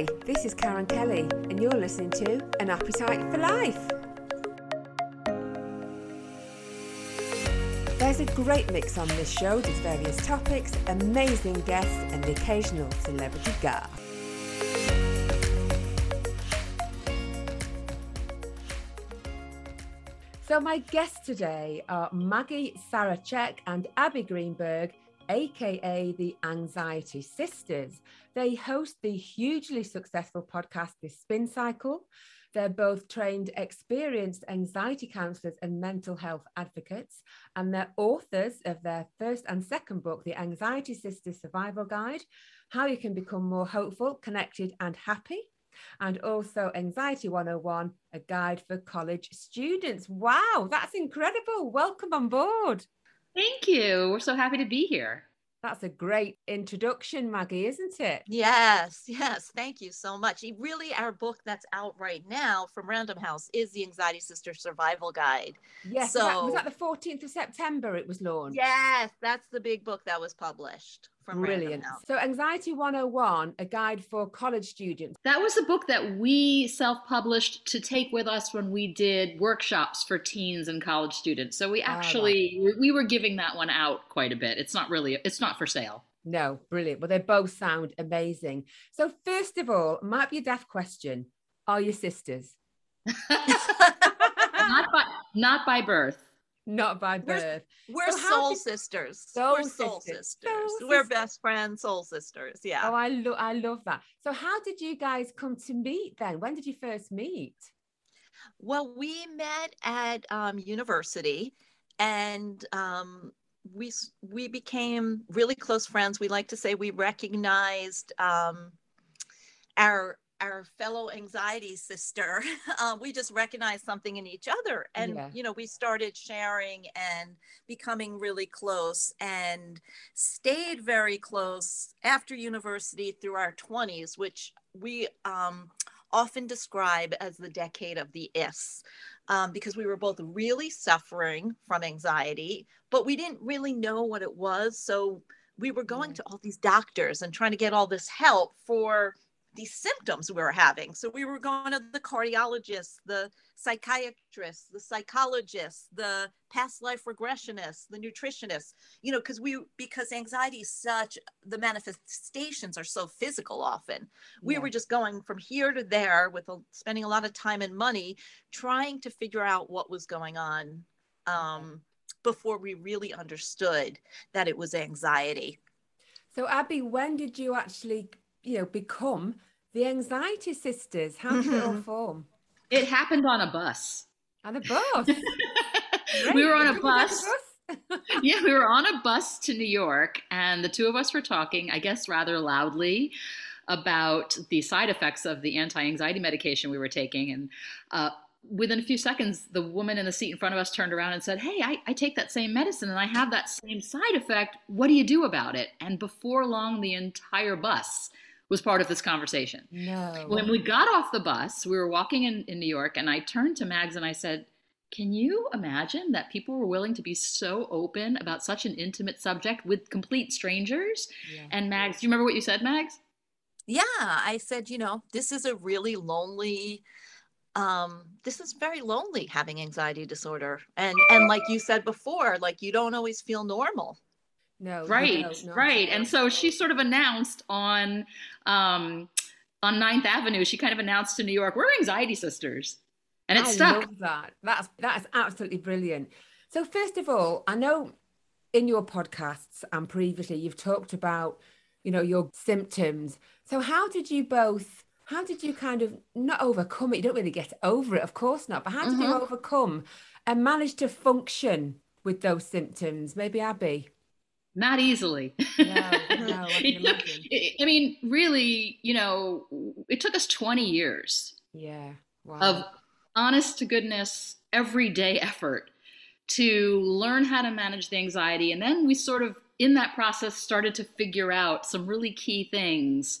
Hi, this is Karen Kelly, and you're listening to An Appetite for Life. There's a great mix on this show. There's various topics, amazing guests, and the occasional celebrity guest. So, my guests today are Maggie Sarachek and Abby Greenberg, aka the Anxiety Sisters. They host the hugely successful podcast, The Spin Cycle. They're both trained, experienced anxiety counselors and mental health advocates, and they're authors of their first and second book, The Anxiety Sisters Survival Guide How You Can Become More Hopeful, Connected, and Happy and also Anxiety 101, a guide for college students. Wow, that's incredible. Welcome on board. Thank you. We're so happy to be here. That's a great introduction, Maggie, isn't it? Yes, yes. Thank you so much. Really, our book that's out right now from Random House is the Anxiety Sister Survival Guide. Yes. So, was that the 14th of September it was launched? Yes, that's the big book that was published from Brilliant. So, Anxiety 101, a guide for college students. That was a book that we self published to take with us when we did workshops for teens and college students. So, we ah, actually oh, we were giving that one out quite a bit. It's not really it's not for sale. No, brilliant. Well, they both sound amazing. So, first of all, might be a daft question. Are you sisters? not by not by birth not by birth. We're, we're so soul sisters. Soul we're soul sisters. sisters. Soul we're best friends, soul sisters. Yeah. Oh, I love I love that. So how did you guys come to meet then? When did you first meet? Well, we met at um, university and um, we we became really close friends. We like to say we recognized um, our our fellow anxiety sister um, we just recognized something in each other. And yeah. you know we started sharing and becoming really close and stayed very close after university through our 20s which we um, often describe as the decade of the ists um, because we were both really suffering from anxiety but we didn't really know what it was. So we were going to all these doctors and trying to get all this help for these symptoms we were having. So we were going to the cardiologist, the psychiatrist, the psychologist, the past life regressionist, the nutritionist, you know, because we because anxiety is such the manifestations are so physical often. We yeah. were just going from here to there with a, spending a lot of time and money trying to figure out what was going on um, before we really understood that it was anxiety. So Abby, when did you actually you know, become the Anxiety Sisters. How did it all mm-hmm. form? It happened on a bus. On a bus. we were on a bus. yeah, we were on a bus to New York, and the two of us were talking, I guess, rather loudly about the side effects of the anti-anxiety medication we were taking, and. Uh, within a few seconds, the woman in the seat in front of us turned around and said, Hey, I, I, take that same medicine and I have that same side effect. What do you do about it? And before long, the entire bus was part of this conversation. No. When we got off the bus, we were walking in, in New York, and I turned to Mags and I said, Can you imagine that people were willing to be so open about such an intimate subject with complete strangers? Yeah. And Mags, do you remember what you said, Mags? Yeah, I said, you know, this is a really lonely um this is very lonely having anxiety disorder and and like you said before like you don't always feel normal no. Right. No, no, right. No. And so she sort of announced on um, on Ninth Avenue. She kind of announced to New York, "We're anxiety sisters," and it I stuck. Love that. That's that's absolutely brilliant. So first of all, I know in your podcasts and previously you've talked about you know your symptoms. So how did you both? How did you kind of not overcome it? You don't really get over it, of course not. But how did mm-hmm. you overcome and manage to function with those symptoms? Maybe Abby not easily. No, no, I, I mean, really, you know, it took us 20 years. Yeah. Wow. Of honest to goodness, everyday effort to learn how to manage the anxiety. And then we sort of, in that process, started to figure out some really key things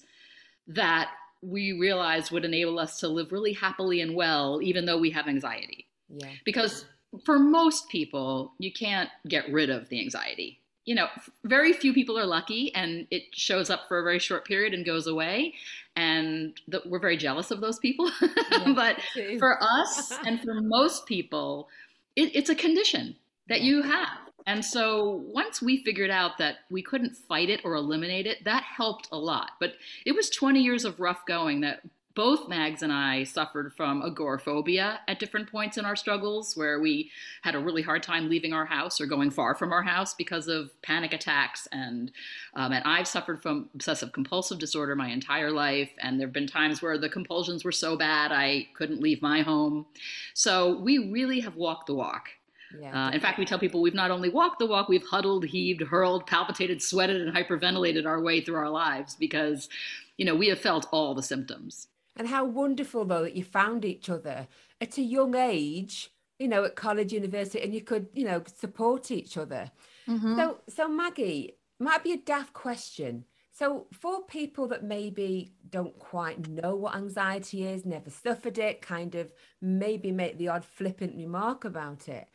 that we realized would enable us to live really happily and well, even though we have anxiety. Yeah. Because for most people, you can't get rid of the anxiety you know, very few people are lucky and it shows up for a very short period and goes away. And the, we're very jealous of those people. Yeah, but for us and for most people, it, it's a condition that yeah. you have. And so once we figured out that we couldn't fight it or eliminate it, that helped a lot. But it was 20 years of rough going that both Mags and I suffered from agoraphobia at different points in our struggles, where we had a really hard time leaving our house or going far from our house because of panic attacks. And um, and I've suffered from obsessive compulsive disorder my entire life, and there have been times where the compulsions were so bad I couldn't leave my home. So we really have walked the walk. Yeah, uh, in fact, we tell people we've not only walked the walk, we've huddled, heaved, hurled, palpitated, sweated, and hyperventilated our way through our lives because, you know, we have felt all the symptoms. And how wonderful, though, that you found each other at a young age, you know, at college, university, and you could, you know, support each other. Mm-hmm. So, so Maggie, might be a daft question. So, for people that maybe don't quite know what anxiety is, never suffered it, kind of maybe make the odd flippant remark about it,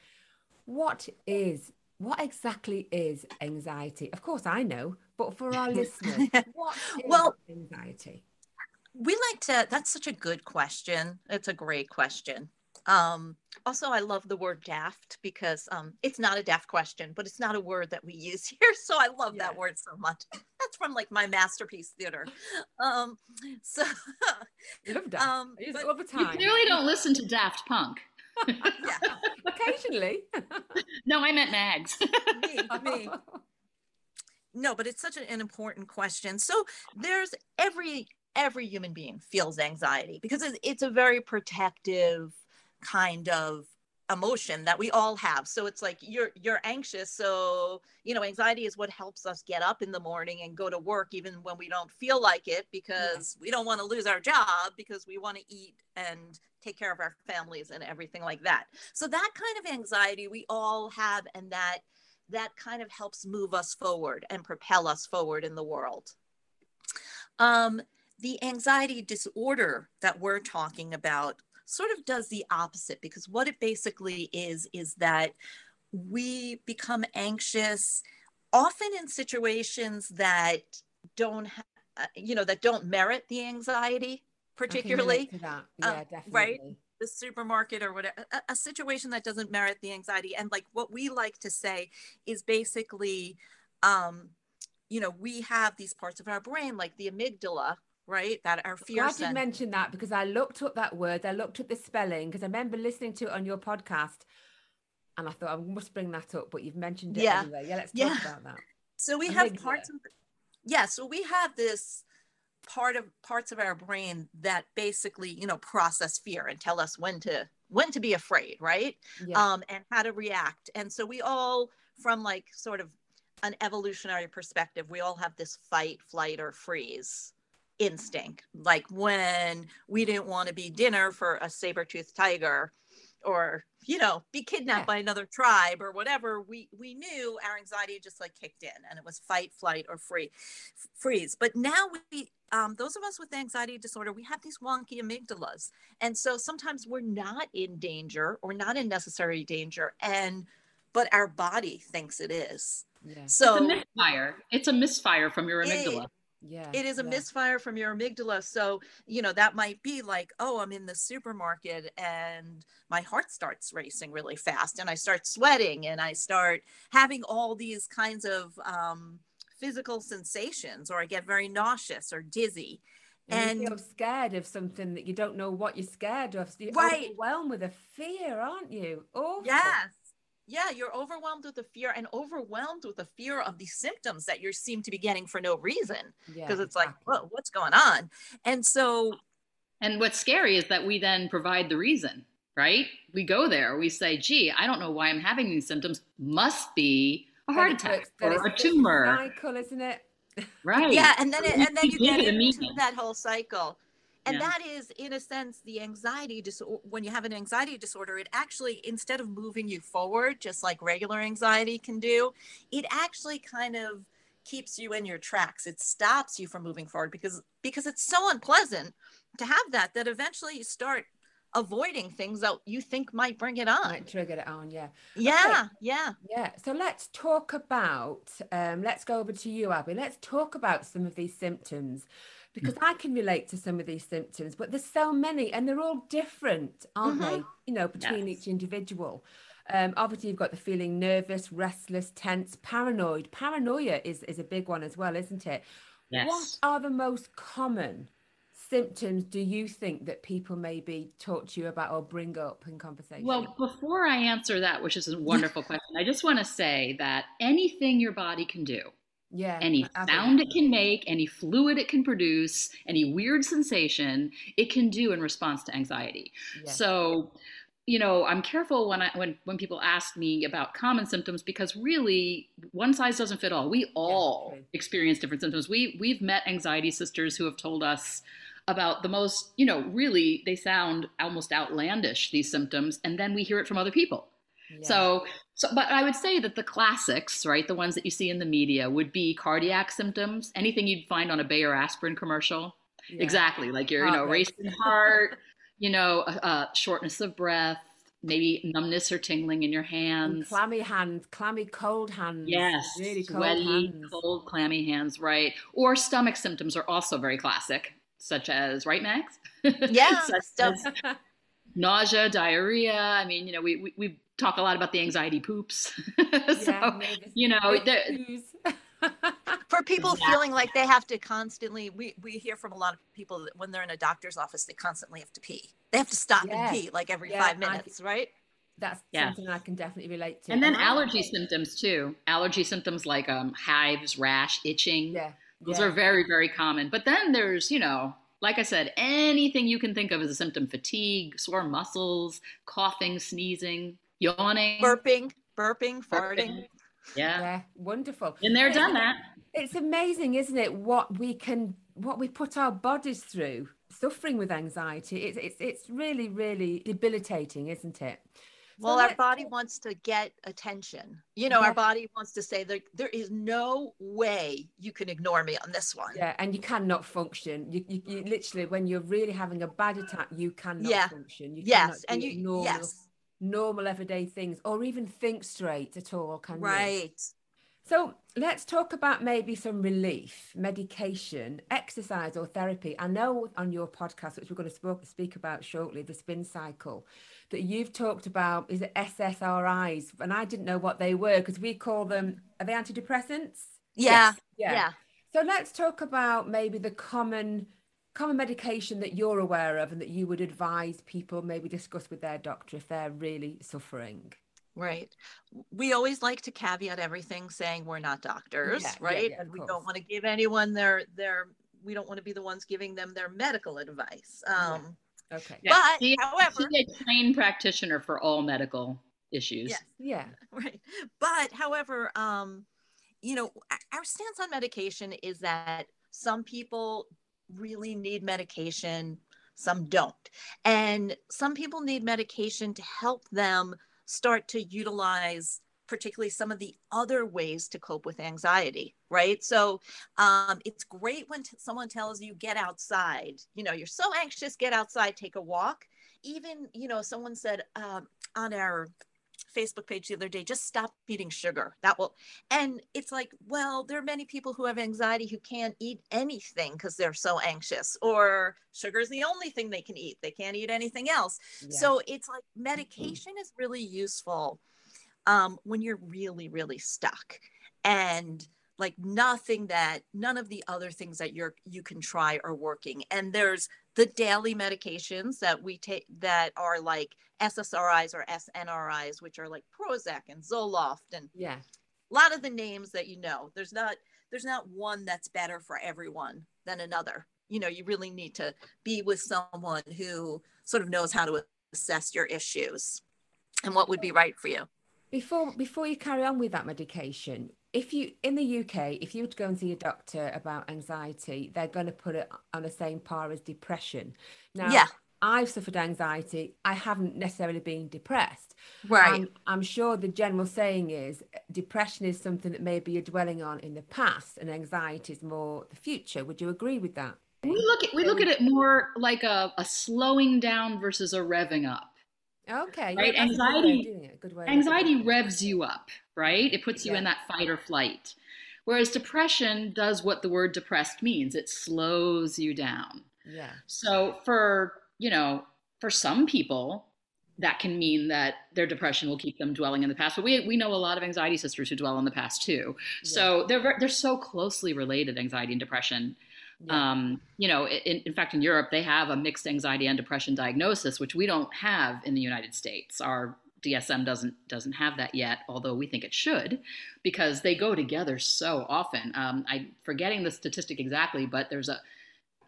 what is, what exactly is anxiety? Of course, I know, but for our listeners, what is well, anxiety? We like to that's such a good question. It's a great question. Um, also i love the word daft because um, it's not a daft question but it's not a word that we use here. So i love yeah. that word so much. That's from like my masterpiece theater. Um, so love daft. Um, but, all the time. you clearly don't listen to daft punk. Yeah. Occasionally. No i meant mags. Me, me. no but it's such an important question. So there's every every human being feels anxiety because it's a very protective kind of emotion that we all have. So it's like you're you're anxious. So you know anxiety is what helps us get up in the morning and go to work even when we don't feel like it because yeah. we don't want to lose our job because we want to eat and take care of our families and everything like that. So that kind of anxiety we all have and that that kind of helps move us forward and propel us forward in the world. Um, the anxiety disorder that we're talking about sort of does the opposite because what it basically is is that we become anxious often in situations that don't ha- uh, you know that don't merit the anxiety particularly. yeah, uh, right the supermarket or whatever a, a, situation that doesn't merit the anxiety. And like what we like to say is basically um you know we have these parts of our brain like the amygdala right? That are fear. I did mention that because I looked up that word. I looked up the spelling because I remember listening to it on your podcast, and I thought I must bring that up. But you've mentioned it yeah. anyway. Yeah, let's talk yeah. about that. So we have parts of, yeah. So we have this part of parts of our brain that basically, you know, process fear and tell us when to when to be afraid, right? Yeah. Um, and how to react. And so we all, from like sort of an evolutionary perspective, we all have this fight, flight, or freeze instinct. Like when we didn't want to be dinner for a saber-toothed tiger or you know be kidnapped yeah. by another tribe or whatever we we knew our anxiety just like kicked in and it was fight flight or free freeze. But now we um, those of us with anxiety disorder we have these wonky amygdalas. And so sometimes we're not in danger or not in necessary danger and but our body thinks it is. Yeah. so it's a misfire. It's a misfire from your amygdala. it, yeah it is a yeah. misfire from your amygdala so you know that might be like oh i'm in the supermarket and my heart starts racing really fast and i start sweating and i start having all these kinds of um, physical sensations or i get very nauseous or dizzy and, and you're scared of something that you don't know what you're scared of. So you're right. overwhelmed with a fear, aren't you? Oh, yes yeah you're overwhelmed with the fear and overwhelmed with the fear of the symptoms that you seem to be getting for no reason because yeah, it's exactly. like well, what's going on? And so and what's scary is that we then provide the reason right? We go there we say gee i don't know why i'm having these symptoms. Must be a heart attack or a tumor. Cycle isn't it? Right. Yeah and then it, and then you get into that whole cycle and yeah. that is in a sense the anxiety disorder when you have an anxiety disorder it actually instead of moving you forward just like regular anxiety can do it actually kind of keeps you in your tracks it stops you from moving forward because because it's so unpleasant to have that that eventually you start avoiding things that you think might bring it on. Might trigger it on, yeah. Yeah, okay. yeah. Yeah. So let's talk about, um, let's go over to you, Abby. Let's talk about some of these symptoms because I can relate to some of these symptoms, but there's so many and they're all different, aren't mm-hmm. they? You know, between yes. each individual. Um, obviously, you've got the feeling nervous, restless, tense, paranoid. Paranoia is, is a big one as well, isn't it? Yes. What are the most common symptoms do you think that people maybe talk to you about or bring up in conversation? Well, before I answer that, which is a wonderful question, I just want to say that anything your body can do, yeah, any sound it can make, any fluid it can produce, any weird sensation, it can do in response to anxiety. Yeah. So, you know, I'm careful when I when when people ask me about common symptoms because really one size doesn't fit all. We all yeah, experience different symptoms. We we've met anxiety sisters who have told us about the most, you know, really they sound almost outlandish these symptoms and then we hear it from other people. Yeah. So so but I would say that the classics, right, the ones that you see in the media would be cardiac symptoms, anything you'd find on a Bayer aspirin commercial. Yeah. Exactly, like your, you know, racing heart, you know, uh, shortness of breath, maybe numbness or tingling in your hands. And clammy hands, clammy cold hands. Yes, really cold sweaty, hands. cold, clammy hands, right? Or stomach symptoms are also very classic, such as, right, Mags? Yeah, nausea, diarrhea. I mean, you know, we, we, we talk a lot about the anxiety poops. so, yeah, you know, for people yeah. feeling like they have to constantly we, we hear from a lot of people that when they're in a doctor's office they constantly have to pee. They have to stop yeah. and pee like every yeah, five minutes I, right? That's something i can definitely relate to. And then allergy symptoms too. Allergy symptoms like um, hives rash itching. Yeah. Those are very very common. But then there's you know like i said anything you can think of as a symptom fatigue sore muscles coughing sneezing yawning burping burping farting yeah. yeah wonderful and they're done that it's amazing isn't it what we can what we put our bodies through suffering with anxiety it's it's, it's really really debilitating isn't it well, our body wants to get attention. You know, yeah. our body wants to say that there is no way you can ignore me on this one. Yeah, and you cannot function. You, you, you literally, when you're really having a bad attack, you cannot yeah. function. You yes, and you normal, yes. Normal everyday things, or even think straight at all. Can right. You? So let's talk about maybe some relief, medication, exercise, or therapy. I know on your podcast, which we're going to speak about shortly, the spin cycle, that you've talked about is SSRIs, and I didn't know what they were because we call them are they antidepressants? Yeah, yes. yeah, yeah. So let's talk about maybe the common common medication that you're aware of and that you would advise people maybe discuss with their doctor if they're really suffering. Right. We always like to caveat everything saying we're not doctors, yeah, right? Yeah, yeah, and we don't want to give anyone their their we don't want to be the ones giving them their medical advice. Um okay. But she, however, she's a trained practitioner for all medical issues. Yes. Yeah. Right. But however, um, you know, our stance on medication is that some people really need medication, some don't. And some people need medication to help them start to utilize particularly some of the other ways to cope with anxiety right? So um, it's great when t- someone tells you get outside. You know you're so anxious get outside take a walk. Even you know someone said um, on our Facebook page the other day, just stop eating sugar. That will, and it's like, well, there are many people who have anxiety who can't eat anything because they're so anxious, or sugar is the only thing they can eat. They can't eat anything else. Yeah. So it's like medication is really useful um, when you're really, really stuck. And like nothing that none of the other things that you're you can try are working and there's the daily medications that we take that are like ssris or snris which are like prozac and zoloft and yeah. a lot of the names that you know. There's not there's not one that's better for everyone than another. You know you really need to be with someone who sort of knows how to assess your issues and what would be right for you. before before you carry on with that medication if you in the UK, if you were to go and see a doctor about anxiety, they're going to put it on the same par as depression. Now, yeah. I've suffered anxiety. I haven't necessarily been depressed. Right. I'm, I'm sure the general saying is depression is something that maybe you're dwelling on in the past, and anxiety is more the future. Would you agree with that? We look at we look at it more like a, a slowing down versus a revving up. Okay. Right. Yeah, anxiety. Anxiety revs you up. Right. It puts you yeah. in that fight or flight. Whereas depression does what the word depressed means. It slows you down. Yeah. So for you know for some people that can mean that their depression will keep them dwelling in the past. But we, we know a lot of anxiety sisters who dwell in the past too. Yeah. So they're, they're so closely related, anxiety and depression. Yeah. Um, you know, in, in, fact, in Europe, they have a mixed anxiety and depression diagnosis, which we don't have in the United States. Our DSM doesn't doesn't have that yet, although we think it should, because they go together so often. Um, I'm forgetting the statistic exactly, but there's a.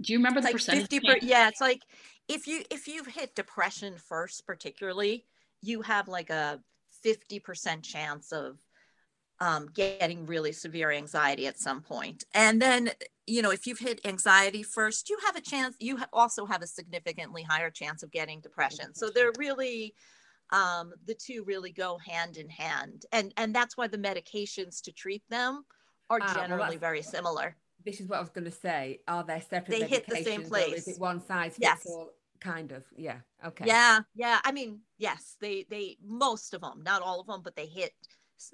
Do you remember it's the like percentage? 50 per, yeah, it's like if you if you've hit depression first, particularly, you have like a 50% chance of um, getting really severe anxiety at some point. And then, you know, if you've hit anxiety first, you have a chance, you also have a significantly higher chance of getting depression. So they're really, um, the two really go hand in hand. And, and that's why the medications to treat them are ah, generally very similar. This is what I was going to say. Are they separate? Medications? They hit the same place. is it one size fits yes. all? Kind of. Yeah. Okay. Yeah. Yeah. I mean, yes, they, they, most of them, not all of them, but they hit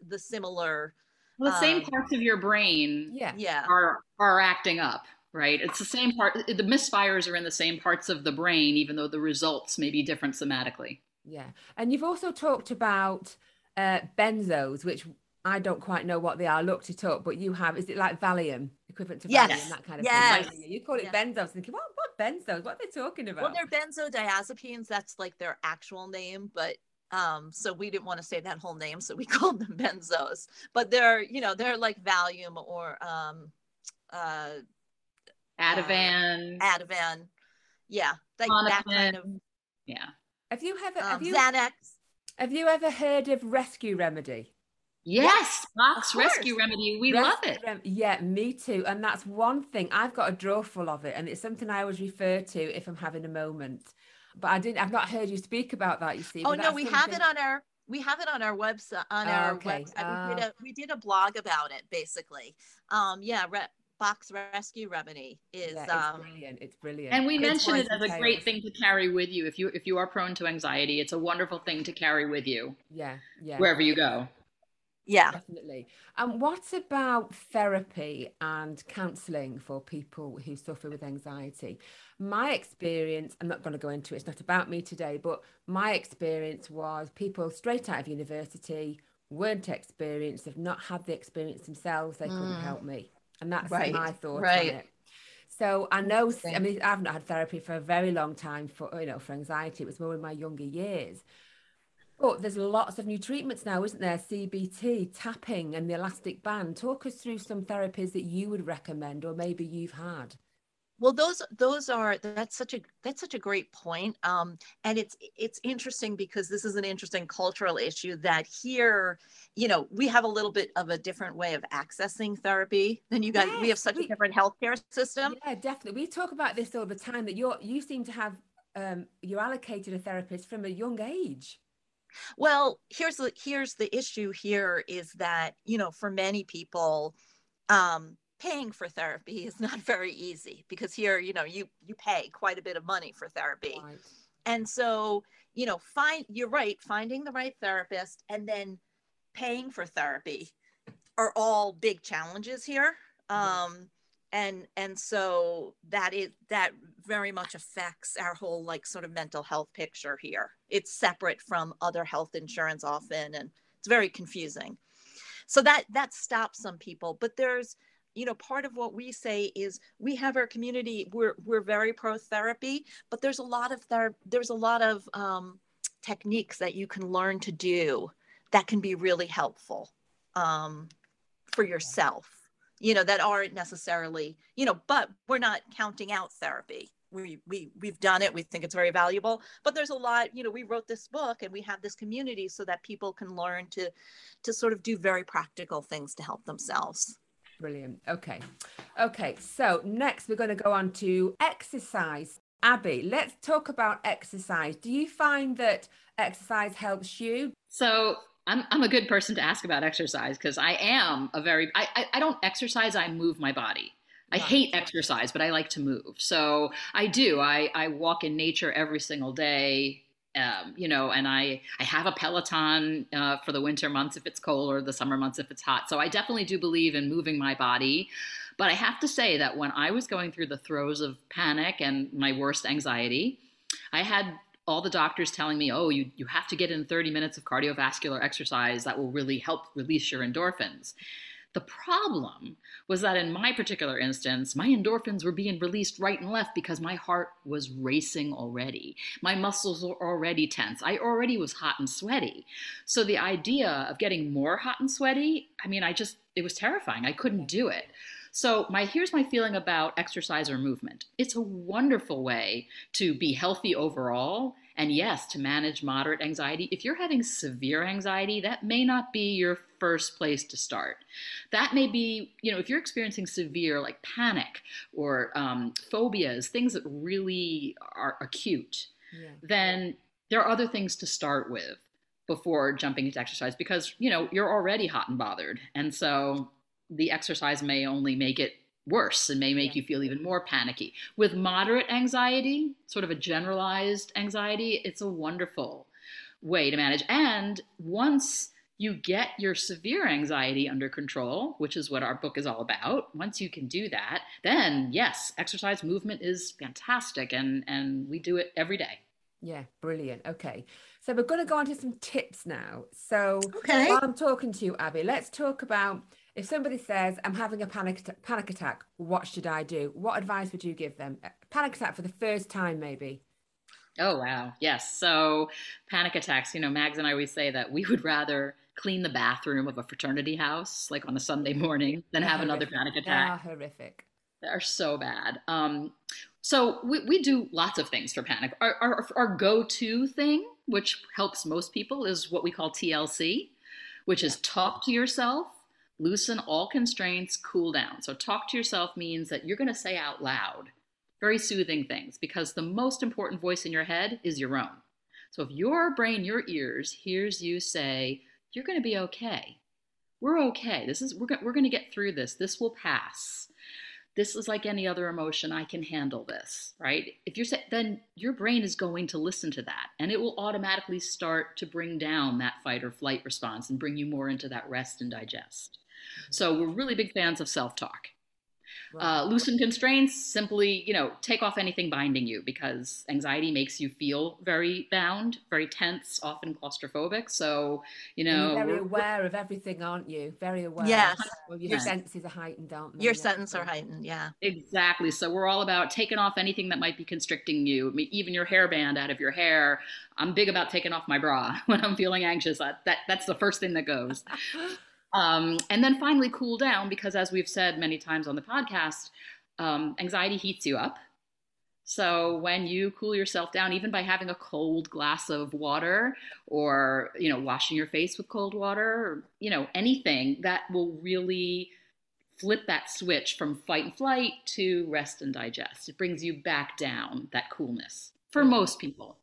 the similar well, the same um, parts of your brain yeah. Yeah. are are acting up right it's the same part the misfires are in the same parts of the brain even though the results may be different somatically yeah and you've also talked about uh, benzos which I don't quite know what they are. Looked it up, but you have. Is it like Valium, equivalent to yes. Valium, that kind of yes. thing? You call it yes. benzos. Thinking, what? What benzos? What are they talking about? Well, they're benzodiazepines. That's like their actual name, but um, so we didn't want to say that whole name, so we called them benzos. But they're, you know, they're like Valium or um, uh, Ativan. Uh, Ativan. Yeah, like that kind of. Yeah. Have you ever? Um, have you, Xanax. Have you ever heard of Rescue Remedy? Yes, Bach's Rescue Remedy. We Rescue love it. Rem- yeah, me too. And that's one thing. I've got a drawer full of it, and it's something I always refer to if I'm having a moment but I didn't. I've not heard you speak about that. You see? Oh no, we something... have it on our we have it on our website on oh, our okay. website. Uh... We, did a, we did a blog about it basically. Um, yeah, Re- Bach's Rescue Remedy is yeah, it's um, brilliant. It's brilliant. And we mentioned it as a great thing to carry with you if you if you are prone to anxiety. It's a wonderful thing to carry with you. Yeah, yeah. Wherever you go. Yeah. Definitely. And what about therapy and counselling for people who suffer with anxiety? My experience, I'm not going to go into it, it's not about me today, but my experience was people straight out of university weren't experienced, have not had the experience themselves, they couldn't mm. help me. And that's right. my thought right. on it. So I know, I mean, I've not had therapy for a very long time for, you know, for anxiety. It was more in my younger years. But there's lots of new treatments now, isn't there? CBT, tapping, and the elastic band. Talk us through some therapies that you would recommend, or maybe you've had. Well, those those are that's such a that's such a great point. Um, and it's it's interesting because this is an interesting cultural issue that here, you know, we have a little bit of a different way of accessing therapy than you guys. Yes, we have such we, a different healthcare system. Yeah, definitely. We talk about this all the time that you're you seem to have um, you're allocated a therapist from a young age. Well, here's the here's the issue here is that, you know, for many people, um, paying for therapy is not very easy because here, you know, you you pay quite a bit of money for therapy. Right. And so, you know, find you're right, finding the right therapist and then paying for therapy are all big challenges here. Um, and and so that is that very much affects our whole like sort of mental health picture here. It's separate from other health insurance often and it's very confusing. So that that stops some people but there's you know part of what we say is we have our community we're we're very pro therapy but there's a lot of there there's a lot of um, techniques that you can learn to do that can be really helpful um, for yourself you know that aren't necessarily you know but we're not counting out therapy. We, we we've done it. We think it's very valuable but there's a lot you know we wrote this book and we have this community so that people can learn to to sort of do very practical things to help themselves. Brilliant. Okay. Okay. So next we're going to go on to exercise. Abby let's talk about exercise. Do you find that exercise helps you? So I'm, I'm a good person to ask about exercise because I am a very, I, I, I, don't exercise, I move my body. I hate exercise, but I like to move. So I do. I, I walk in nature every single day. Um, you know, and I I have a Peloton uh, for the winter months if it's cold or the summer months if it's hot. So I definitely do believe in moving my body. But I have to say that when I was going through the throes of panic and my worst anxiety, I had all the doctors telling me, oh, you, you have to get in 30 minutes of cardiovascular exercise that will really help release your endorphins. The problem was that in my particular instance, my endorphins were being released right and left because my heart was racing already. My muscles were already tense. I already was hot and sweaty. So the idea of getting more hot and sweaty, I mean, I just, it was terrifying. I couldn't do it. So my here's my feeling about exercise or movement. It's a wonderful way to be healthy overall and yes, to manage moderate anxiety. If you're having severe anxiety, that may not be your first place to start. That may be, you know, if you're experiencing severe like panic or um, phobias, things that really are acute, yeah. then there are other things to start with before jumping into exercise because, you know, you're already hot and bothered. And so the exercise may only make it worse and may make yeah. you feel even more panicky. With moderate anxiety, sort of a generalized anxiety, it's a wonderful way to manage. And once you get your severe anxiety under control, which is what our book is all about, once you can do that, then yes, exercise movement is fantastic and and we do it every day. Yeah, brilliant. Okay. So we're going to go on to some tips now. So okay. while I'm talking to you, Abby, let's talk about if somebody says, I'm having a panic, panic attack, what should I do? What advice would you give them? Panic attack for the first time, maybe. Oh, wow. Yes. So, panic attacks, you know, Mags and I always say that we would rather clean the bathroom of a fraternity house, like on a Sunday morning, than have another panic attack. They're horrific. They're so bad. Um, so, we, we do lots of things for panic. Our, our, our go to thing, which helps most people, is what we call TLC, which is talk to yourself loosen all constraints, cool down. So, talk to yourself means that you're going to say out loud very soothing things because the most important voice in your head is your own. So, if your brain, your ears, hears you say, You're going to be okay. We're okay. This is, we're, we're going to get through this. This will pass this is like any other emotion i can handle this right if you're then your brain is going to listen to that and it will automatically start to bring down that fight or flight response and bring you more into that rest and digest so we're really big fans of self-talk. Right. Uh, loosen constraints, simply, you know, take off anything binding you because anxiety makes you feel very bound, very tense, often claustrophobic. So, you know, and you're very aware of everything, aren't you? Very aware. Yes. Well, your yes. senses are heightened, aren't they? Your senses are heightened, yeah. Exactly. So we're all about taking off anything that might be constricting you, I mean, even your hairband out of your hair. I'm big about taking off my bra when I'm feeling anxious. That, that that's the first thing that goes. Um, and then finally, cool down because, as we've said many times on the podcast, um, anxiety heats you up. So when you cool yourself down, even by having a cold glass of water, or you know, washing your face with cold water, or you know, anything that will really flip that switch from fight and flight to rest and digest. It brings you back down that coolness for most people.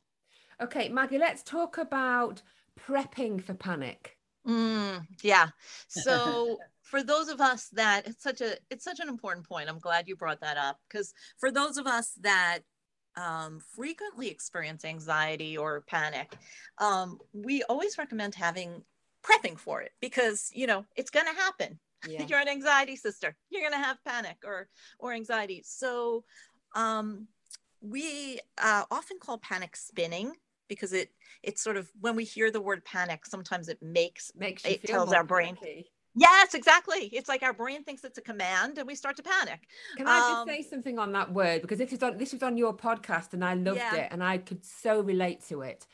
Okay, Maggie, let's talk about prepping for panic. Mm, yeah. So for those of us that it's such a it's such an important point. I'm glad you brought that up because for those of us that um, frequently experience anxiety or panic, um, we always recommend having prepping for it because you know it's going to happen. Yeah. You're an anxiety sister. You're going to have panic or or anxiety. So um, we uh, often call panic spinning because it it's sort of when we hear the word panic sometimes it makes makes it tells our brain panicky. yes exactly it's like our brain thinks it's a command and we start to panic can i just um, say something on that word because this is on this was on your podcast and i loved yeah. it and i could so relate to it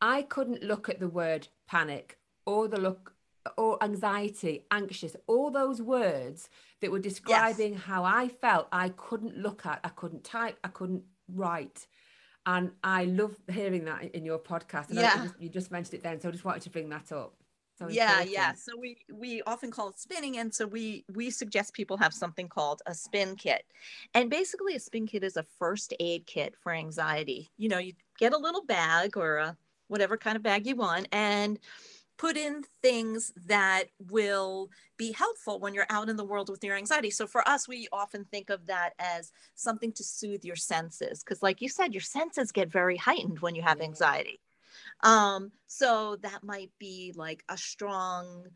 i couldn't look at the word panic or the look or anxiety anxious all those words that were describing yes. how i felt i couldn't look at i couldn't type i couldn't write and I love hearing that in your podcast. And yeah. Just, you just mentioned it then, so I just wanted to bring that up. So yeah, yeah. So we we often call it spinning, and so we we suggest people have something called a spin kit, and basically a spin kit is a first aid kit for anxiety. You know, you get a little bag or a whatever kind of bag you want, and put in things that will be helpful when you're out in the world with your anxiety. So for us, we often think of that as something to soothe your senses. Because, like you said, your senses get very heightened when you have anxiety. Um, so that might be like a strong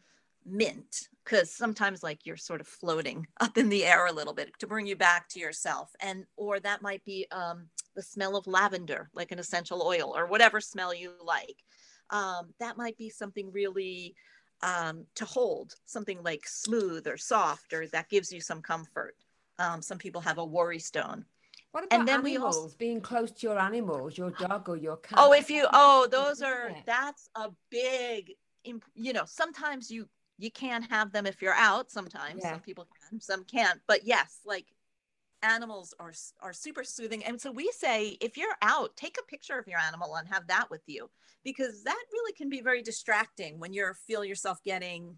mint because sometimes like you're sort of floating up in the air a little bit to bring you back to yourself and or that might be um, the smell of lavender like an essential oil or whatever smell you like um, that might be something really um, to hold something like smooth or soft or that gives you some comfort um, some people have a worry stone what about and then animals? We also, being close to your animals, your dog or your cat. Oh, if you oh, those are that's a big. You know, sometimes you you can have them if you're out sometimes yeah. some people can some can't but yes like animals are are super soothing and so we say if you're out take a picture of your animal and have that with you because that really can be very distracting when you feel yourself getting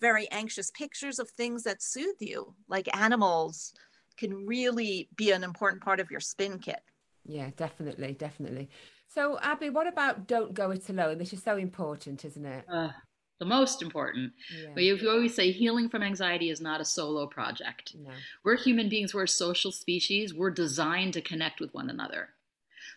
very anxious. Pictures of things that soothe you like animals can really be an important part of your spin kit. Yeah definitely definitely. So abby what about don't go it alone? This is so important isn't it? Uh, the most important. Yeah. You always say healing from anxiety is not a solo project. No. We're human beings, we're a social species, we're designed to connect with one another.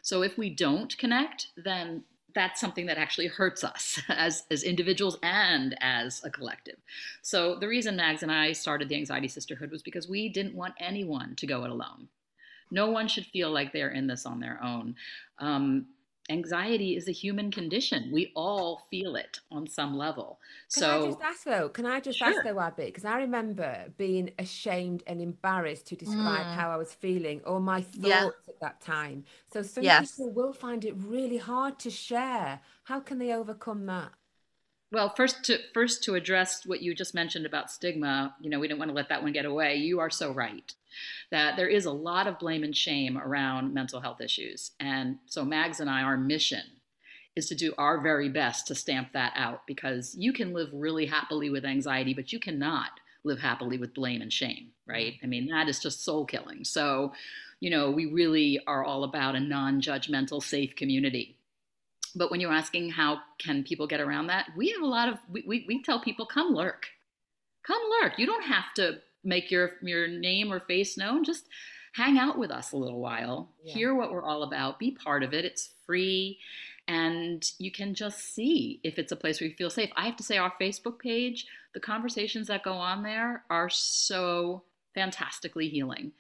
So if we don't connect, then that's something that actually hurts us as, as individuals and as a collective. So the reason Mags and I started the Anxiety Sisterhood was because we didn't want anyone to go it alone. No one should feel like they're in this on their own. Um, anxiety is a human condition. We all feel it on some level. Can so, I just ask though? Can I just sure. ask though, Abby? Because I remember being ashamed and embarrassed to describe mm. how I was feeling or my thoughts yeah. at that time. So some yes. people will find it really hard to share. How can they overcome that? Well, first to first to address what you just mentioned about stigma, you know, we didn't want to let that one get away. You are so right that there is a lot of blame and shame around mental health issues. And so Mags and I, our mission is to do our very best to stamp that out because you can live really happily with anxiety, but you cannot live happily with blame and shame, right? Mm-hmm. I mean, that is just soul killing. So, you know, we really are all about a non judgmental, safe community. But when you're asking how can people get around that, we have a lot of, we, we, we tell people, come lurk. Come lurk. You don't have to make your your name or face known, just hang out with us a little while, yeah. hear what we're all about, be part of it. It's free and you can just see if it's a place where you feel safe. I have to say our Facebook page, the conversations that go on there are so fantastically healing.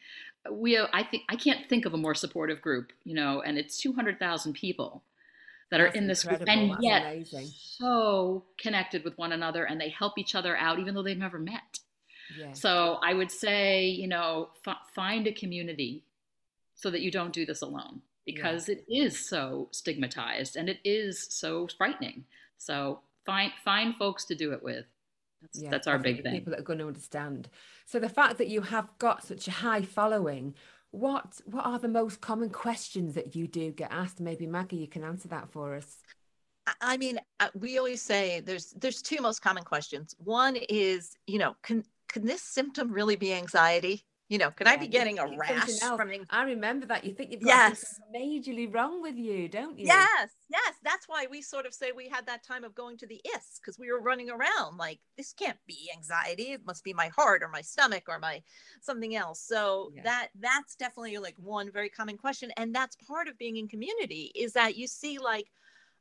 We I think I can't think of a more supportive group, you know, and it's 200,000 people that That's are in this group and That's yet amazing. so connected with one another and they help each other out even though they've never met. So I would say, you know, f- find a community so that you don't do this alone because yeah. it is so stigmatized and it is so frightening. So find find folks to do it with. That's, yeah, that's our big thing. People that are going to understand. So the fact that you have got such a high following, what what are the most common questions that you do get asked? Maybe Maggie, you can answer that for us. I mean, uh, we always say there's there's two most common questions. One is, you know, can can this symptom really be anxiety? You know, can yeah, I be getting a rash from? I remember that. You think you've got yes. majorly wrong with you, don't you? Yes, yes. That's why we sort of say we had that time of going to the ists because we were running around like this can't be anxiety. It must be my heart or my stomach or my something else. So yeah. that that's definitely like one very common question, and that's part of being in community is that you see like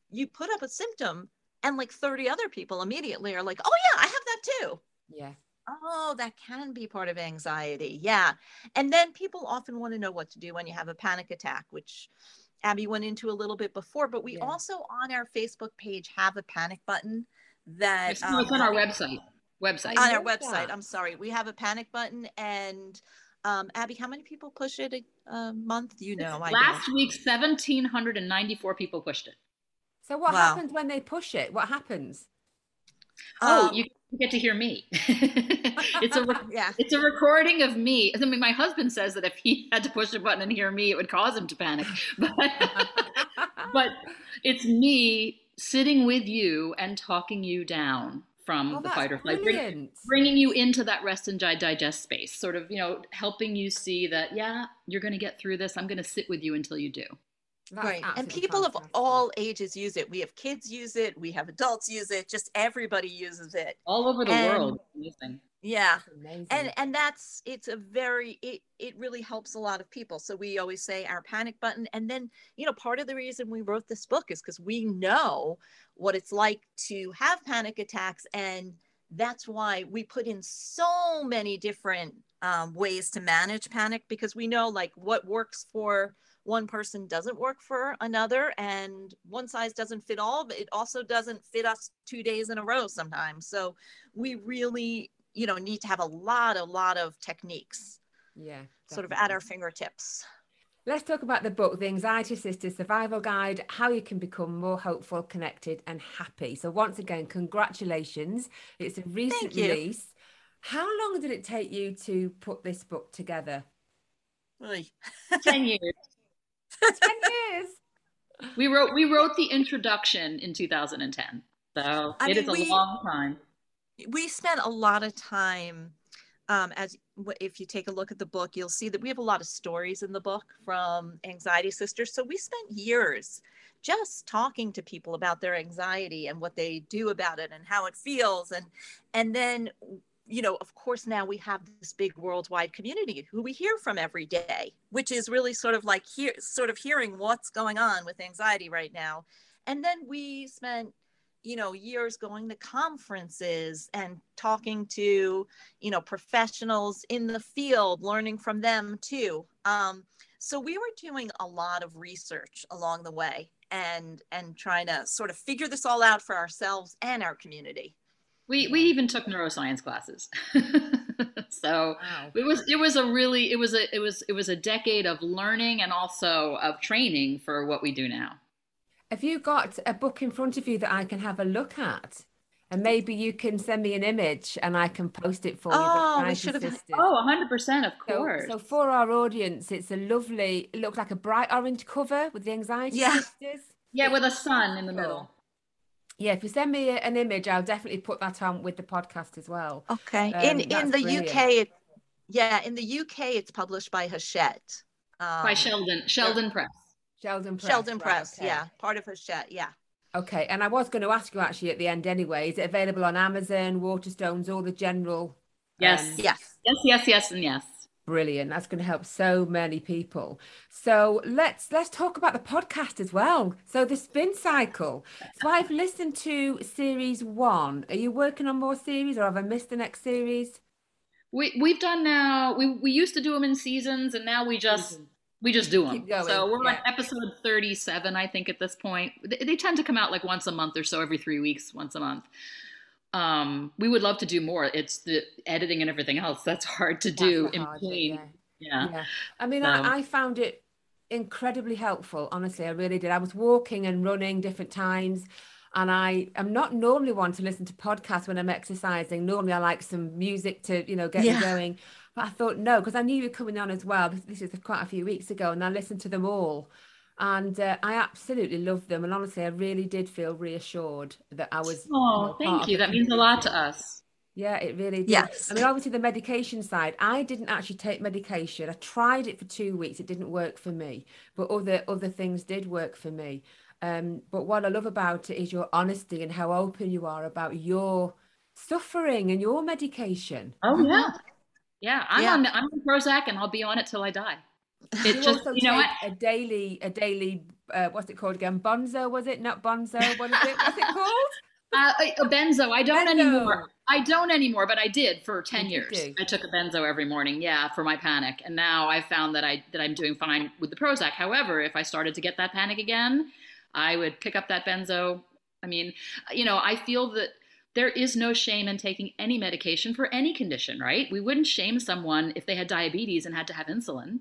you put up a symptom and like 30 other people immediately are like, oh yeah, I have that too. Yeah. Oh, that can be part of anxiety. Yeah. And then people often want to know what to do when you have a panic attack, which Abby went into a little bit before, but we yeah. also on our Facebook page have a panic button that it's, um, it's on our website. Website. On our website. That. I'm sorry. We have a panic button and um, Abby, how many people push it a, a month? You know, I last don't. week, 1,794 people pushed it. So what wow. happens when they push it? What happens? Oh, um, you get to hear me. it's a yeah. it's a recording of me. I mean, my husband says that if he had to push a button and hear me, it would cause him to panic. But but it's me sitting with you and talking you down from oh, the fight or flight, bring, bringing you into that rest and digest space, sort of, you know, helping you see that yeah, you're going to get through this. I'm going to sit with you until you do. That's right. And people fantastic. of all ages use it. We have kids use it, we have adults use it, just everybody uses it. All over the and, world Yeah. Amazing. And and that's it's a very it it really helps a lot of people. So we always say our panic button. And then, you know, part of the reason we wrote this book is because we know what it's like to have panic attacks and that's why we put in so many different um, ways to manage panic because we know like what works for one person doesn't work for another and one size doesn't fit all but it also doesn't fit us two days in a row sometimes so we really you know need to have a lot a lot of techniques yeah definitely. sort of at our fingertips Let's talk about the book, The Anxiety Sisters Survival Guide How You Can Become More Hopeful, Connected, and Happy. So, once again, congratulations. It's a recent release. How long did it take you to put this book together? 10 years. 10 years. We wrote we wrote the introduction in 2010. So I it mean, is a we, long time. We spent a lot of time um, as if you take a look at the book, you'll see that we have a lot of stories in the book from Anxiety Sisters. So we spent years just talking to people about their anxiety and what they do about it and how it feels and and then you know, of course, now we have this big worldwide community who we hear from every day, which is really sort of like here, sort of hearing what's going on with anxiety right now. And then we spent, you know, years going to conferences and talking to, you know, professionals in the field, learning from them too. Um, so we were doing a lot of research along the way and and trying to sort of figure this all out for ourselves and our community. We we even took neuroscience classes. so wow. it was it was a really it was a it was it was a decade of learning and also of training for what we do now. Have you got a book in front of you that I can have a look at? And maybe you can send me an image and I can post it for oh, you. We should have. Oh, 100%, of course. So, so, for our audience, it's a lovely, it looks like a bright orange cover with the anxiety yeah. sisters. Yeah, with a sun in the middle yeah, if you send me an image, I'll definitely put that on with the podcast as well. Okay. Um, in in the brilliant. UK, it, yeah, in the UK, it's published by Hachette. Um, by Sheldon Sheldon yeah. Press. Sheldon Press. Sheldon right, Press. Okay. Yeah, part of Hachette. Yeah. Okay, and I was going to ask you actually at the end anyway. Is it available on Amazon, Waterstones, all the general? Yes. Um, yes. Yes. Yes. Yes. And yes brilliant. That's going to help so many people. So let's let's talk about the podcast as well. So the spin cycle. So i've listened to series one. Are you working on more series or have i missed the next series? We we've done now we we used to do them in seasons and now we just we just do them so we're yeah. on episode 37 i think at this point. They, they tend to come out like once a month or so every three weeks once a month um, we would love to do more. It's the editing and everything else that's hard to do in between. Yeah. yeah. yeah. I mean, I, I found it incredibly helpful. Honestly, I really did. I was walking and running different times. And I am not normally one to listen to podcasts when I'm exercising. Normally, I like some music to, you know, get yeah. me going. But I thought no, because I knew you were coming on as well. This is quite a few weeks ago, and I listened to them all and uh, I absolutely loved them. And honestly, I really did feel reassured that I was. Oh, you know, thank you. That means a lot to us. Yeah, it really did. Yes. I mean, obviously, the medication side, I didn't actually take medication. I tried it for two weeks. It didn't work for me, but other other things did work for me. Um, but what I love about it is your honesty and how open you are about your suffering and your medication. Oh yeah, yeah. I'm yeah. on I'm on Prozac, and I'll be on it till I die. It you just you know what a daily a daily uh, what's it called again? Bonzo was it? Not Bonzo. What is it? What's it called? Uh, a benzo. I don't benzo. anymore. I don't anymore, but I did for ten you years. I took a benzo every morning, yeah, for my panic, and now I found that I that I'm doing fine with the Prozac. However, if I started to get that panic again, I would pick up that benzo. I mean, you know, I feel that there is no shame in taking any medication for any condition, right? We wouldn't shame someone if they had diabetes and had to have insulin.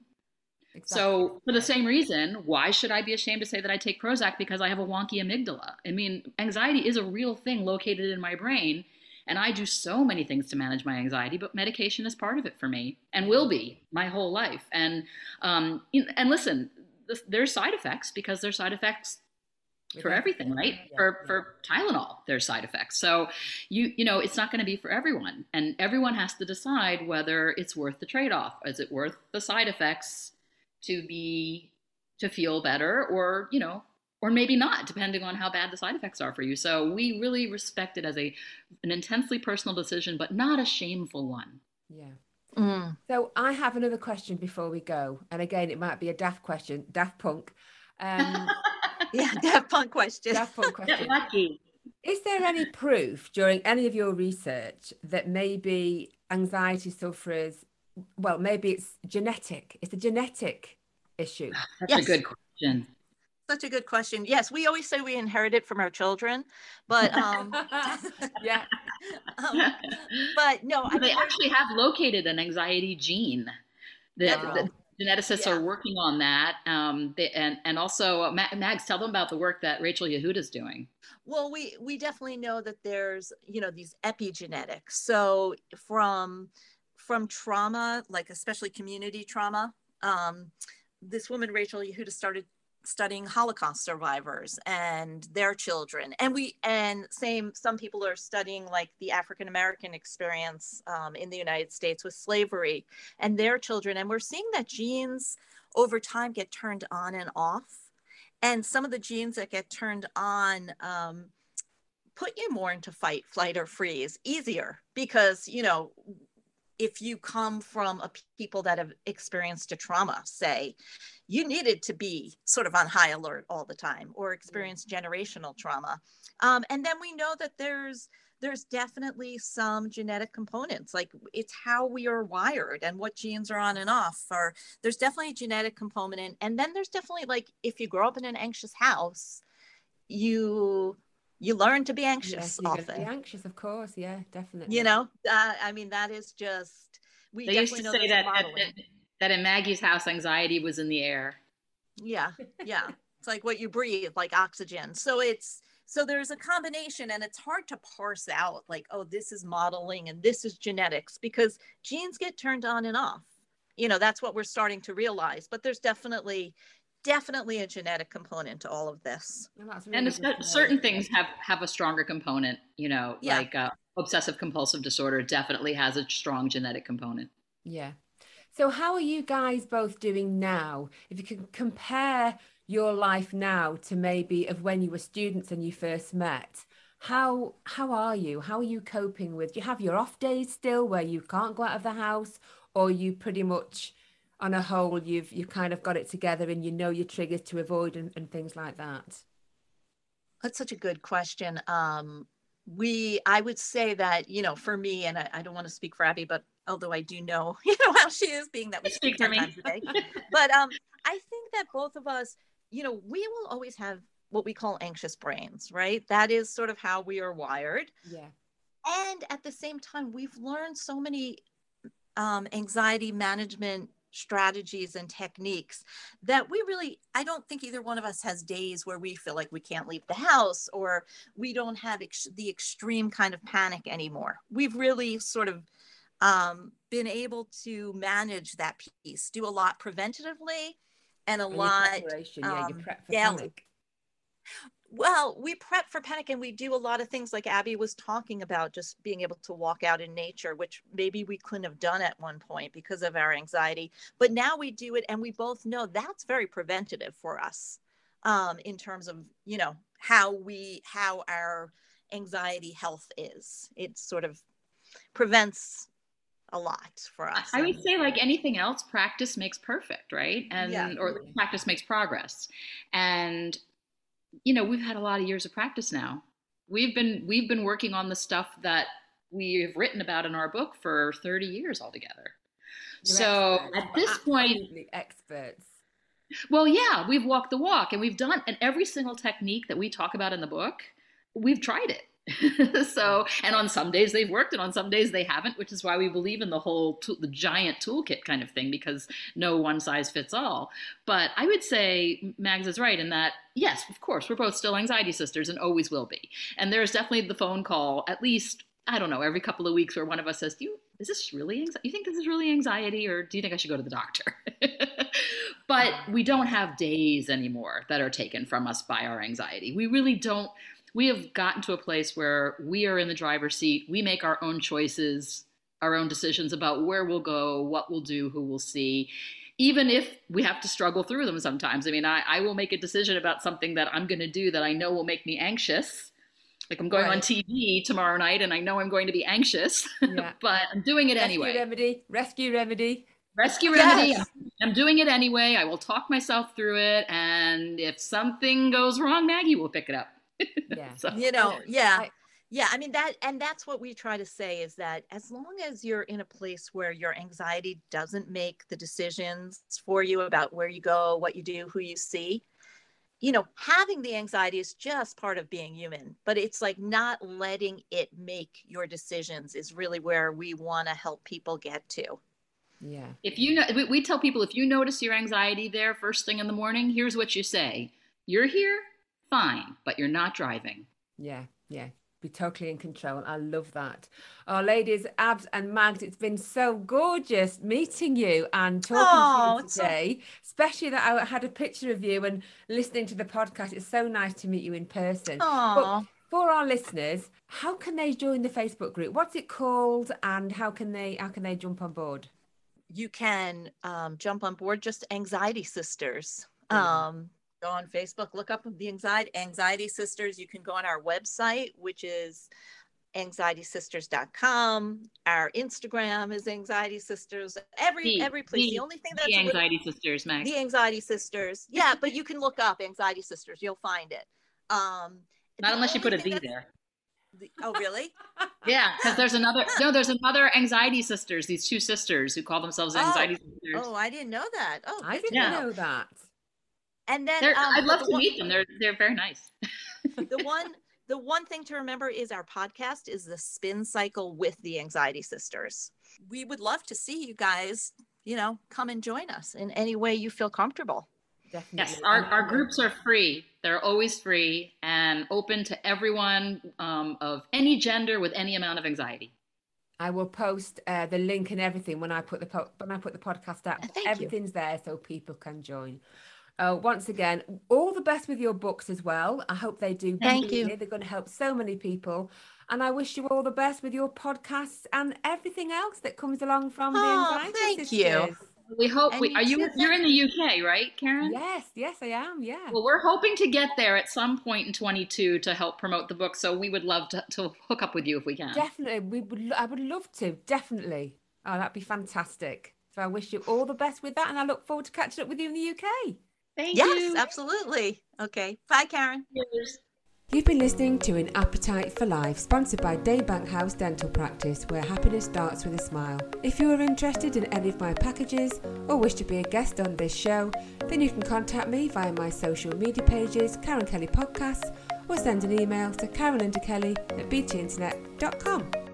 Exactly. So, for the same reason, why should I be ashamed to say that I take Prozac because I have a wonky amygdala? I mean, anxiety is a real thing located in my brain, and I do so many things to manage my anxiety, but medication is part of it for me and will be my whole life. And um, and listen, there's side effects because there's side effects for everything right yeah, for yeah. for tylenol there's side effects so you you know it's not going to be for everyone and everyone has to decide whether it's worth the trade-off is it worth the side effects to be to feel better or, you know, or maybe not, depending on how bad the side effects are for you. So we really respect it as a an intensely personal decision, but not a shameful one. Yeah. Mm. So I have another question before we go, and again, it might be a daft question, daft punk. Um, yeah, daft punk question. Daft punk question. lucky. Is there any proof during any of your research that maybe anxiety sufferers, well, maybe it's genetic? It's a genetic issue. That's yes. a good question such a good question. Yes, we always say we inherit it from our children, but um, yeah, um, but no, I they actually have located an anxiety gene. That, the geneticists yeah. are working on that, um, they, and and also uh, Mags, tell them about the work that Rachel Yehuda is doing. Well, we we definitely know that there's you know these epigenetics. So from from trauma, like especially community trauma. Um, this woman Rachel Yehuda started studying Holocaust survivors and their children. And we, and same, some people are studying like the African American experience um, in the United States with slavery and their children. And we're seeing that genes over time get turned on and off. And some of the genes that get turned on um, put you more into fight, flight, or freeze easier because, you know, if you come from a people that have experienced a trauma, say, you needed to be sort of on high alert all the time or experience generational trauma. Um, and then we know that there's there's definitely some genetic components like it's how we are wired and what genes are on and off or there's definitely a genetic component and then there's definitely like if you grow up in an anxious house you you learn to be anxious yes, often. Be anxious, of course. Yeah, definitely. You know, uh, I mean, that is just we they used to say that, that, that in Maggie's house, anxiety was in the air. Yeah, yeah. it's like what you breathe, like oxygen. So it's so there's a combination, and it's hard to parse out like, oh, this is modeling and this is genetics because genes get turned on and off. You know, that's what we're starting to realize. But there's definitely definitely a genetic component to all of this. Really and certain things have have a stronger component. You know, yeah. like uh, obsessive compulsive disorder definitely has a strong genetic component. Yeah. So how are you guys both doing now? If you can compare your life now to maybe of when you were students and you first met, how how are you? How are you coping with? Do you have your off days still where you can't go out of the house, or you pretty much on a whole you've you've kind of got it together and you know your triggers to avoid and, and things like that? That's such a good question. Um, we i would say that you know for me and I, I, don't want to speak for abby but although i do know you know how she is being that we speak 10 times a day. But um, i think that both of us you know we will always have what we call anxious brains right? That is sort of how we are wired. Yeah. And at the same time we've learned so many um, anxiety management strategies and techniques that we really i don't think either one of us has days where we feel like we can't leave the house or we don't have ex- the extreme kind of panic anymore we've really sort of um, been able to manage that piece do a lot preventatively and a and lot yeah, um, daily. Well, we prep for panic and we do a lot of things like Abby was talking about, just being able to walk out in nature, which maybe we couldn't have done at one point because of our anxiety. But now we do it and we both know that's very preventative for us um, in terms of, you know, how we, how our anxiety health is. It sort of prevents a lot for us. I would say, like anything else, practice makes perfect, right? And yeah. or practice makes progress. And you know, we've had a lot of years of practice now. We've been we've been working on the stuff that we've written about in our book for 30 years altogether. You're so experts. at this point, experts. Well, yeah, we've walked the walk and we've done, and every single technique that we talk about in the book, we've tried it. so, and on some days they've worked, and on some days they haven't, which is why we believe in the whole the giant toolkit kind of thing because no one size fits all. But I would say Mags is right in that yes, of course, we're both still anxiety sisters and always will be. And there's definitely the phone call, at least I don't know, every couple of weeks where one of us says, "Do you is this really anxiety? You think this is really anxiety, or do you think I should go to the doctor?" but we don't have days anymore that are taken from us by our anxiety. We really don't we have gotten to a place where we are in the driver's seat. We make our own choices, our own decisions about where we'll go, what we'll do, who we'll see. even if we have to struggle through them sometimes. I mean, I, I will make a decision about something that I'm going to do that I know will make me anxious. Like I'm going right. on TV tomorrow night and I know I'm going to be anxious, yeah. but I'm doing it rescue anyway. Remedy, rescue remedy. Rescue remedy. Yes. I'm doing it anyway. I will talk myself through it. And if something goes wrong, Maggie will pick it up. Yeah. so. You know, yeah. I, yeah, I mean that and that's what we try to say is that as long as you're in a place where your anxiety doesn't make the decisions for you about where you go, what you do, who you see, you know, having the anxiety is just part of being human, but it's like not letting it make your decisions is really where we want to help people get to. Yeah. If you know, we, we tell people if you notice your anxiety there first thing in the morning, here's what you say You're here, fine, but you're not driving. Yeah, yeah be totally in control. I love that. Oh, ladies, Abs and Mags, it's been so gorgeous meeting you and talking oh, to you today. So... Especially that I had a picture of you and listening to the podcast. It's so nice to meet you in person. But for our listeners, how can they join the Facebook group? What's it called, and how can they how can they jump on board? You can um, jump on board. Just Anxiety Sisters. Um, go on Facebook, look up the anxiety anxiety sisters. You can go on our website, which is anxietysisters.com. Our Instagram is anxiety sisters. Every the, every place. The, the, only thing that's the anxiety little, sisters, Max. The anxiety sisters. Yeah, but you can look up anxiety sisters. You'll find it. Um, Not unless you put a V there. The, oh really? yeah, because there's another no, there's another anxiety sisters. These two sisters who call themselves oh. anxiety oh, sisters. Oh, I didn't know that. Oh, I didn't yeah. know that. And then um, I'd love the to one, meet them. They're they're very nice. the one the one thing to remember is our podcast is the spin cycle with the anxiety sisters. We would love to see you guys, you know, come and join us in any way you feel comfortable. Definitely. Yes, our, our groups are free. They're always free and open to everyone um, of any gender with any amount of anxiety. I will post uh, the link and everything when I put the po- when I put the podcast out. Thank Everything's you. there so people can join. Uh, once again, all the best with your books as well. I hope they do. Thank you. They're going to help so many people. And I wish you all the best with your podcasts and everything else that comes along from oh, the Anxiety Thank Sisters. you. We hope we are you you're in the UK, right, Karen? Yes, yes, I am. Yeah. Well, we're hoping to get there at some point in 22 to help promote the book. So we would love to, to hook up with you if we can. Definitely, we would. I would love to. Definitely. Oh, that'd be fantastic. So I wish you all the best with that, and I look forward to catching up with you in the UK. Thank yes, you. Yes, absolutely. Okay. Bye, Karen. Cheers. You've been listening to An Appetite for Life, sponsored by Daybank House Dental Practice, where happiness starts with a smile. If you are interested in any of my packages or wish to be a guest on this show, then you can contact me via my social media pages, Karen Kelly Podcasts, or send an email to karenlindakelly at btinternet.com.